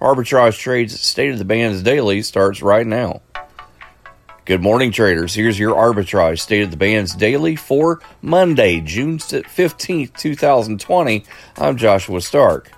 Arbitrage Trades State of the Bands Daily starts right now. Good morning, traders. Here's your Arbitrage State of the Bands Daily for Monday, June 15th, 2020. I'm Joshua Stark.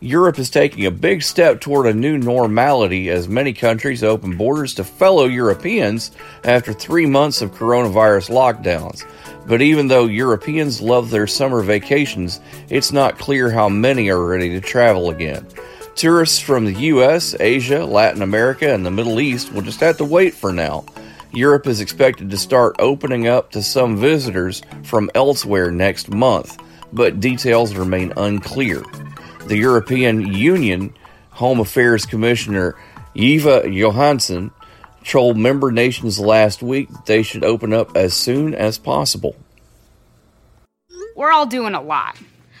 Europe is taking a big step toward a new normality as many countries open borders to fellow Europeans after three months of coronavirus lockdowns. But even though Europeans love their summer vacations, it's not clear how many are ready to travel again. Tourists from the US, Asia, Latin America, and the Middle East will just have to wait for now. Europe is expected to start opening up to some visitors from elsewhere next month, but details remain unclear. The European Union Home Affairs Commissioner Ylva Johansson told member nations last week that they should open up as soon as possible. We're all doing a lot.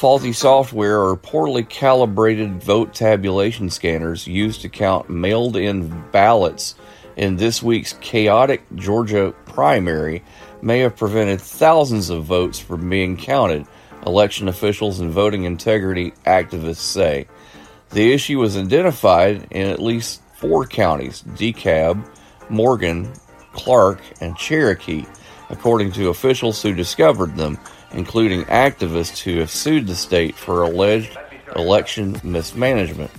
Faulty software or poorly calibrated vote tabulation scanners used to count mailed in ballots in this week's chaotic Georgia primary may have prevented thousands of votes from being counted, election officials and voting integrity activists say. The issue was identified in at least four counties DeKalb, Morgan, Clarke, and Cherokee, according to officials who discovered them including activists who have sued the state for alleged election mismanagement.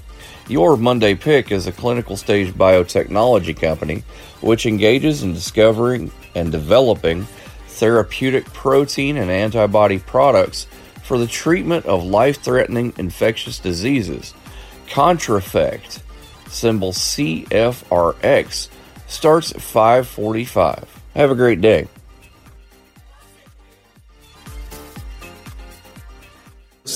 Your Monday Pick is a clinical stage biotechnology company which engages in discovering and developing therapeutic protein and antibody products for the treatment of life threatening infectious diseases. Contrafect, symbol CFRX, starts at 545. Have a great day.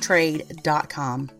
trade.com.